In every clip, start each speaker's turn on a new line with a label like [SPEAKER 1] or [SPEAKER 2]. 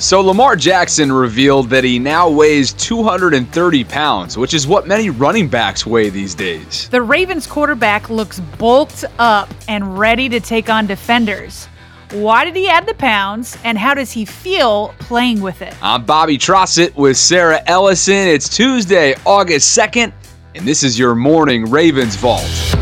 [SPEAKER 1] So Lamar Jackson revealed that he now weighs 230 pounds, which is what many running backs weigh these days.
[SPEAKER 2] The Ravens quarterback looks bulked up and ready to take on defenders. Why did he add the pounds, and how does he feel playing with it?
[SPEAKER 1] I'm Bobby Trossett with Sarah Ellison. It's Tuesday, August 2nd, and this is your morning Ravens Vault.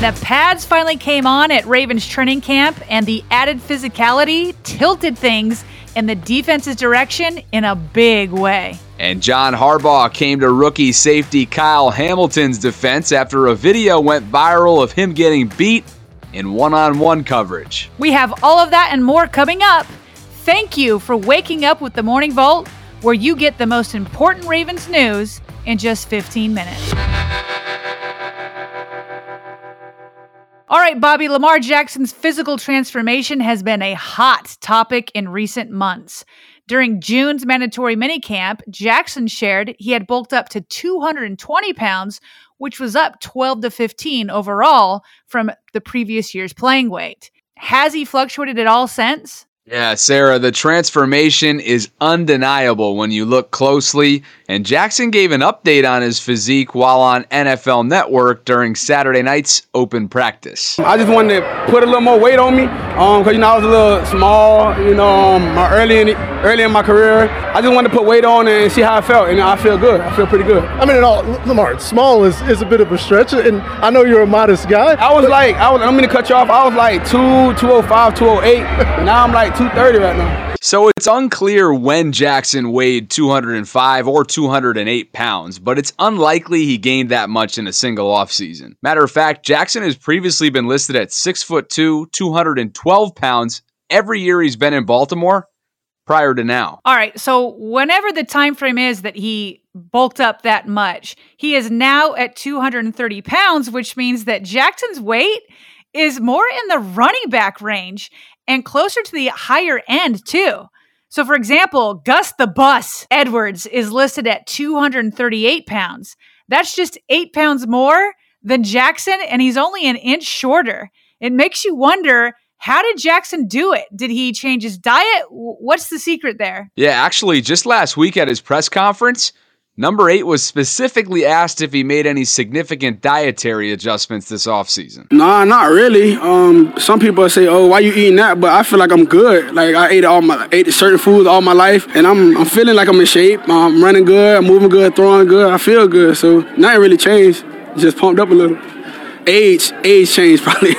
[SPEAKER 2] The pads finally came on at Ravens training camp, and the added physicality tilted things in the defense's direction in a big way.
[SPEAKER 1] And John Harbaugh came to rookie safety Kyle Hamilton's defense after a video went viral of him getting beat in one on one coverage.
[SPEAKER 2] We have all of that and more coming up. Thank you for waking up with the Morning Vault, where you get the most important Ravens news in just 15 minutes. All right, Bobby, Lamar Jackson's physical transformation has been a hot topic in recent months. During June's mandatory minicamp, Jackson shared he had bulked up to 220 pounds, which was up 12 to 15 overall from the previous year's playing weight. Has he fluctuated at all since?
[SPEAKER 1] Yeah, Sarah, the transformation is undeniable when you look closely. And Jackson gave an update on his physique while on NFL Network during Saturday night's open practice.
[SPEAKER 3] I just wanted to put a little more weight on me because, um, you know, I was a little small, you know, um, early, in early in my career. I just wanted to put weight on and see how I felt. And I feel good. I feel pretty good.
[SPEAKER 4] I mean, all, Lamar, small is, is a bit of a stretch. And I know you're a modest guy.
[SPEAKER 3] I was like, I was, I'm going to cut you off. I was like 2, 205, 208. now I'm like 230 right now.
[SPEAKER 1] So it's unclear when Jackson weighed 205 or 208 pounds, but it's unlikely he gained that much in a single offseason. Matter of fact, Jackson has previously been listed at 6 foot 2, 212 pounds every year he's been in Baltimore prior to now.
[SPEAKER 2] All right, so whenever the time frame is that he bulked up that much, he is now at 230 pounds, which means that Jackson's weight is more in the running back range and closer to the higher end, too. So, for example, Gus the Bus Edwards is listed at 238 pounds. That's just eight pounds more than Jackson, and he's only an inch shorter. It makes you wonder how did Jackson do it? Did he change his diet? What's the secret there?
[SPEAKER 1] Yeah, actually, just last week at his press conference, Number eight was specifically asked if he made any significant dietary adjustments this offseason.
[SPEAKER 3] Nah, not really. Um, some people say, "Oh, why you eating that?" But I feel like I'm good. Like I ate all my ate certain foods all my life, and I'm I'm feeling like I'm in shape. I'm running good. I'm moving good, throwing good. I feel good. So nothing really changed. Just pumped up a little. Age, age changed probably.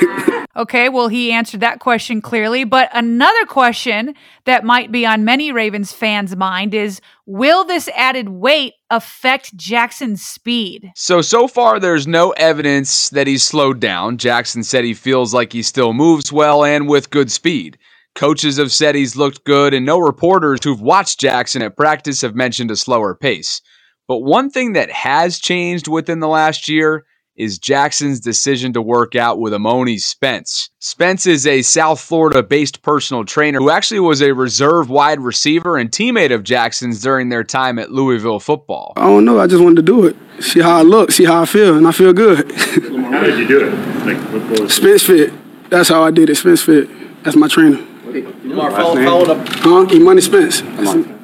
[SPEAKER 2] Okay, well, he answered that question clearly. But another question that might be on many Ravens fans' mind is Will this added weight affect Jackson's speed?
[SPEAKER 1] So, so far, there's no evidence that he's slowed down. Jackson said he feels like he still moves well and with good speed. Coaches have said he's looked good, and no reporters who've watched Jackson at practice have mentioned a slower pace. But one thing that has changed within the last year is Jackson's decision to work out with Amoni Spence. Spence is a South Florida based personal trainer who actually was a reserve wide receiver and teammate of Jackson's during their time at Louisville football.
[SPEAKER 3] I don't know. I just wanted to do it. See how I look, see how I feel, and I feel good.
[SPEAKER 5] how did you do it? Like,
[SPEAKER 3] Spence fit. That's how I did it. Spence Fit. That's my trainer.
[SPEAKER 5] Mark, follow, follow up.
[SPEAKER 3] Huh? Money Spence.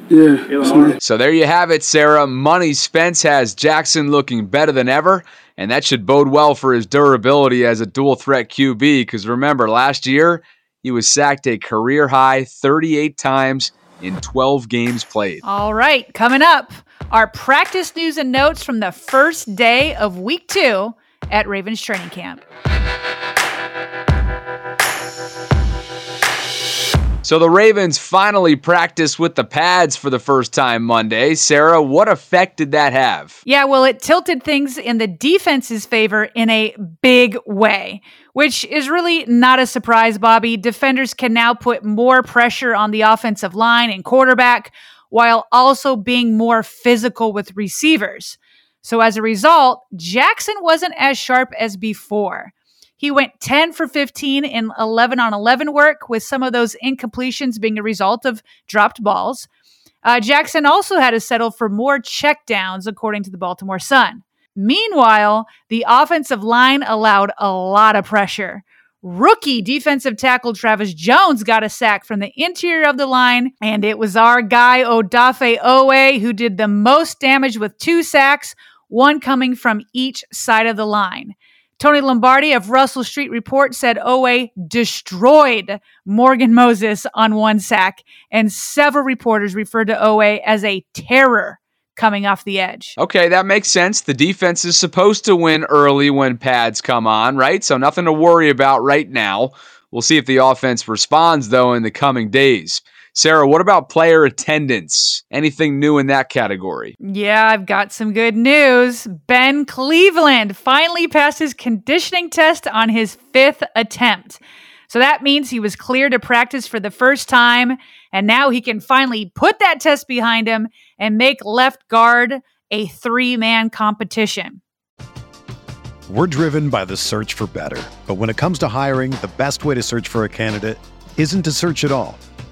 [SPEAKER 3] Yeah. that's.
[SPEAKER 1] So there you have it, Sarah. Money Spence has Jackson looking better than ever, and that should bode well for his durability as a dual threat QB. Because remember, last year he was sacked a career high 38 times in 12 games played.
[SPEAKER 2] All right, coming up, our practice news and notes from the first day of week two at Ravens training camp.
[SPEAKER 1] So the Ravens finally practiced with the pads for the first time Monday. Sarah, what effect did that have?
[SPEAKER 2] Yeah, well, it tilted things in the defense's favor in a big way, which is really not a surprise, Bobby. Defenders can now put more pressure on the offensive line and quarterback while also being more physical with receivers. So as a result, Jackson wasn't as sharp as before. He went 10 for 15 in 11 on 11 work, with some of those incompletions being a result of dropped balls. Uh, Jackson also had to settle for more checkdowns, according to the Baltimore Sun. Meanwhile, the offensive line allowed a lot of pressure. Rookie defensive tackle Travis Jones got a sack from the interior of the line, and it was our guy Odafe Oweh who did the most damage with two sacks, one coming from each side of the line. Tony Lombardi of Russell Street Report said Oweh destroyed Morgan Moses on one sack, and several reporters referred to Oweh as a terror coming off the edge.
[SPEAKER 1] Okay, that makes sense. The defense is supposed to win early when pads come on, right? So nothing to worry about right now. We'll see if the offense responds, though, in the coming days. Sarah, what about player attendance? Anything new in that category?
[SPEAKER 2] Yeah, I've got some good news. Ben Cleveland finally passed his conditioning test on his fifth attempt. So that means he was cleared to practice for the first time, and now he can finally put that test behind him and make left guard a three man competition.
[SPEAKER 6] We're driven by the search for better. But when it comes to hiring, the best way to search for a candidate isn't to search at all.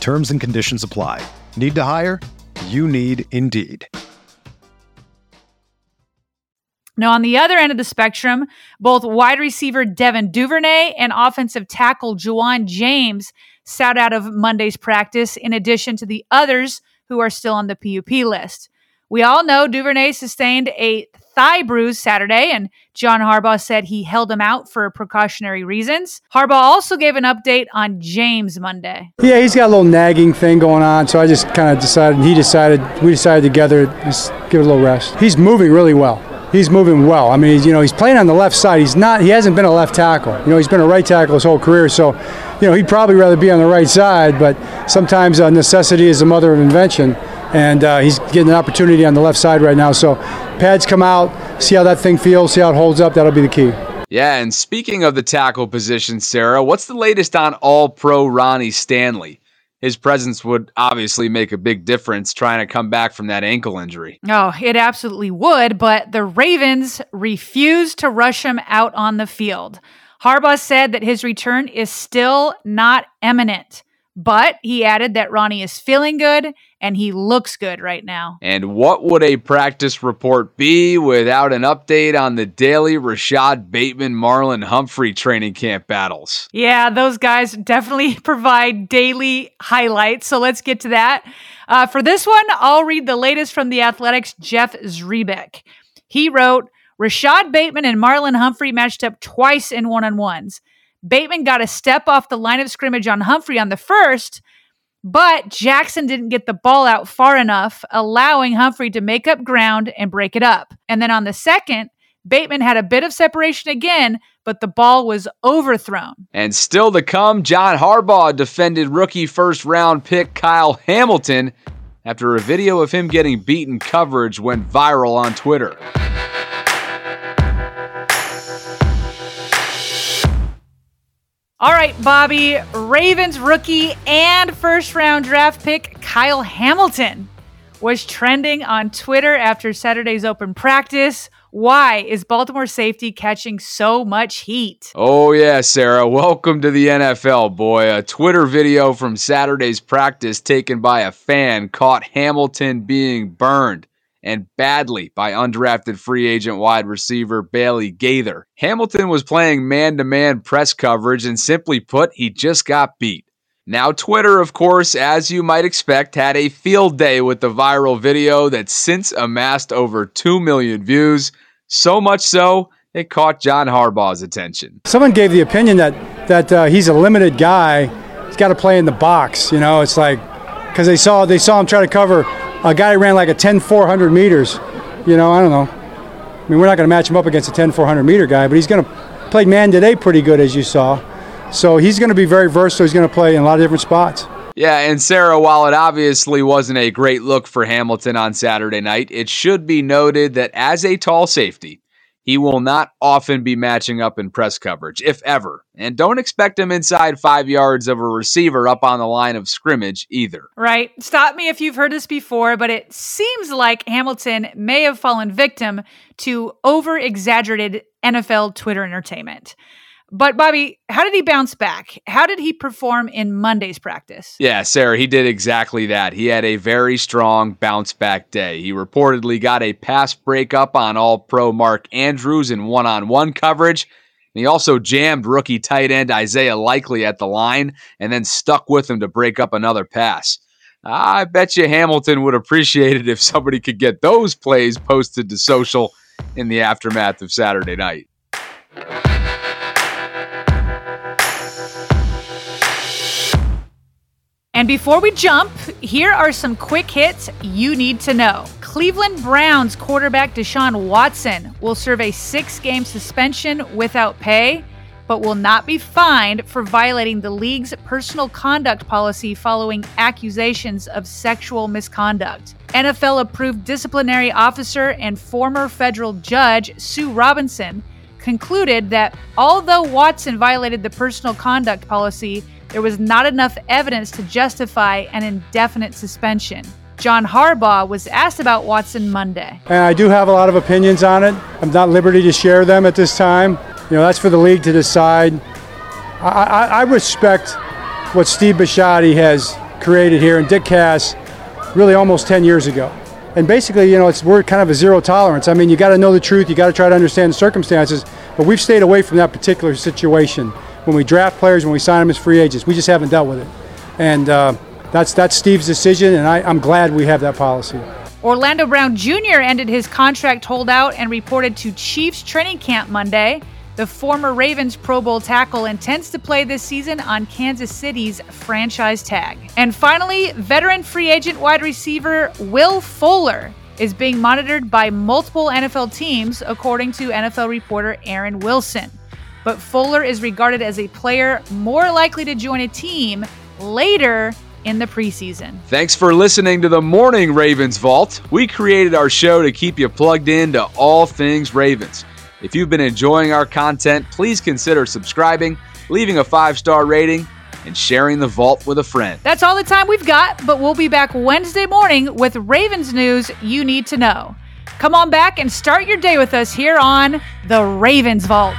[SPEAKER 6] Terms and conditions apply. Need to hire? You need Indeed.
[SPEAKER 2] Now, on the other end of the spectrum, both wide receiver Devin Duvernay and offensive tackle Ja'Wuan James sat out of Monday's practice, in addition to the others who are still on the PUP list. We all know Duvernay sustained a thigh bruise Saturday, and John Harbaugh said he held him out for precautionary reasons. Harbaugh also gave an update on James Monday.
[SPEAKER 7] Yeah, he's got a little nagging thing going on, so I just kind of decided, he decided, we decided together, just give it a little rest. He's moving really well. He's moving well. I mean, you know, he's playing on the left side. He's not. He hasn't been a left tackle. You know, he's been a right tackle his whole career. So, you know, he'd probably rather be on the right side. But sometimes uh, necessity is the mother of invention and uh, he's getting an opportunity on the left side right now. So pads come out, see how that thing feels, see how it holds up. That'll be the key.
[SPEAKER 1] Yeah, and speaking of the tackle position, Sarah, what's the latest on All Pro Ronnie Stanley? His presence would obviously make a big difference trying to come back from that ankle injury.
[SPEAKER 2] Oh, it absolutely would, but the Ravens refused to rush him out on the field. Harbaugh said that his return is still not imminent. But he added that Ronnie is feeling good and he looks good right now.
[SPEAKER 1] And what would a practice report be without an update on the daily Rashod Bateman Marlon Humphrey training camp battles?
[SPEAKER 2] Yeah, those guys definitely provide daily highlights. So let's get to that. Uh, for this one, I'll read the latest from the Athletic's Jeff Zrebiec. He wrote Rashod Bateman and Marlon Humphrey matched up twice in one on ones. Bateman got a step off the line of scrimmage on Humphrey on the first, but Jackson didn't get the ball out far enough, allowing Humphrey to make up ground and break it up. And then on the second, Bateman had a bit of separation again, but the ball was overthrown.
[SPEAKER 1] And still to come, John Harbaugh defended rookie first round pick Kyle Hamilton after a video of him getting beaten coverage went viral on Twitter.
[SPEAKER 2] All right, Bobby, Ravens rookie and first round draft pick Kyle Hamilton was trending on Twitter after Saturday's open practice. Why is Baltimore safety catching so much heat?
[SPEAKER 1] Oh, yeah, Sarah. Welcome to the NFL, boy. A Twitter video from Saturday's practice taken by a fan caught Hamilton being burned and badly by undrafted free agent wide receiver Bailey Gaither. Hamilton was playing man to man press coverage, and simply put, he just got beat. Now, Twitter, of course, as you might expect, had a field day with the viral video that's since amassed over 2 million views. So much so, it caught John Harbaugh's attention.
[SPEAKER 7] Someone gave the opinion that, that uh, he's a limited guy. He's got to play in the box. You know, it's like, because they saw, they saw him try to cover a guy ran like a 10 400 meters. You know, I don't know. I mean, we're not going to match him up against a 10 400 meter guy, but he's going to play man today pretty good, as you saw. So he's going to be very versatile. He's going to play in a lot of different spots.
[SPEAKER 1] Yeah, and Sarah, while it obviously wasn't a great look for Hamilton on Saturday night, it should be noted that as a tall safety, he will not often be matching up in press coverage, if ever. And don't expect him inside five yards of a receiver up on the line of scrimmage either.
[SPEAKER 2] Right. Stop me if you've heard this before, but it seems like Hamilton may have fallen victim to over exaggerated NFL Twitter entertainment. But Bobby, how did he bounce back? How did he perform in Monday's practice?
[SPEAKER 1] Yeah, Sarah, he did exactly that. He had a very strong bounce back day. He reportedly got a pass breakup on all pro Mark Andrews in one on one coverage. He also jammed rookie tight end Isaiah Likely at the line and then stuck with him to break up another pass. I bet you Hamilton would appreciate it if somebody could get those plays posted to social in the aftermath of Saturday night.
[SPEAKER 2] And before we jump, here are some quick hits you need to know. Cleveland Browns quarterback Deshaun Watson will serve a six game suspension without pay, but will not be fined for violating the league's personal conduct policy following accusations of sexual misconduct. NFL approved disciplinary officer and former federal judge Sue Robinson concluded that although Watson violated the personal conduct policy, there was not enough evidence to justify an indefinite suspension. John Harbaugh was asked about Watson Monday.
[SPEAKER 7] And I do have a lot of opinions on it. I'm not liberty to share them at this time. You know, that's for the league to decide. I, I, I respect what Steve Bisciotti has created here and Dick Cass really almost 10 years ago. And basically, you know, it's we're kind of a zero tolerance. I mean, you got to know the truth, you got to try to understand the circumstances, but we've stayed away from that particular situation when we draft players, when we sign them as free agents. We just haven't dealt with it. And uh, that's, that's Steve's decision, and I, I'm glad we have that policy.
[SPEAKER 2] Orlando Brown Jr. ended his contract holdout and reported to Chiefs training camp Monday. The former Ravens Pro Bowl tackle intends to play this season on Kansas City's franchise tag. And finally, veteran free agent wide receiver Will Fuller is being monitored by multiple NFL teams, according to NFL reporter Aaron Wilson but Fuller is regarded as a player more likely to join a team later in the preseason.
[SPEAKER 1] Thanks for listening to the Morning Ravens Vault. We created our show to keep you plugged in to all things Ravens. If you've been enjoying our content, please consider subscribing, leaving a five star rating, and sharing the vault with a friend.
[SPEAKER 2] That's all the time we've got, but we'll be back Wednesday morning with Ravens news you need to know. Come on back and start your day with us here on the Ravens Vault.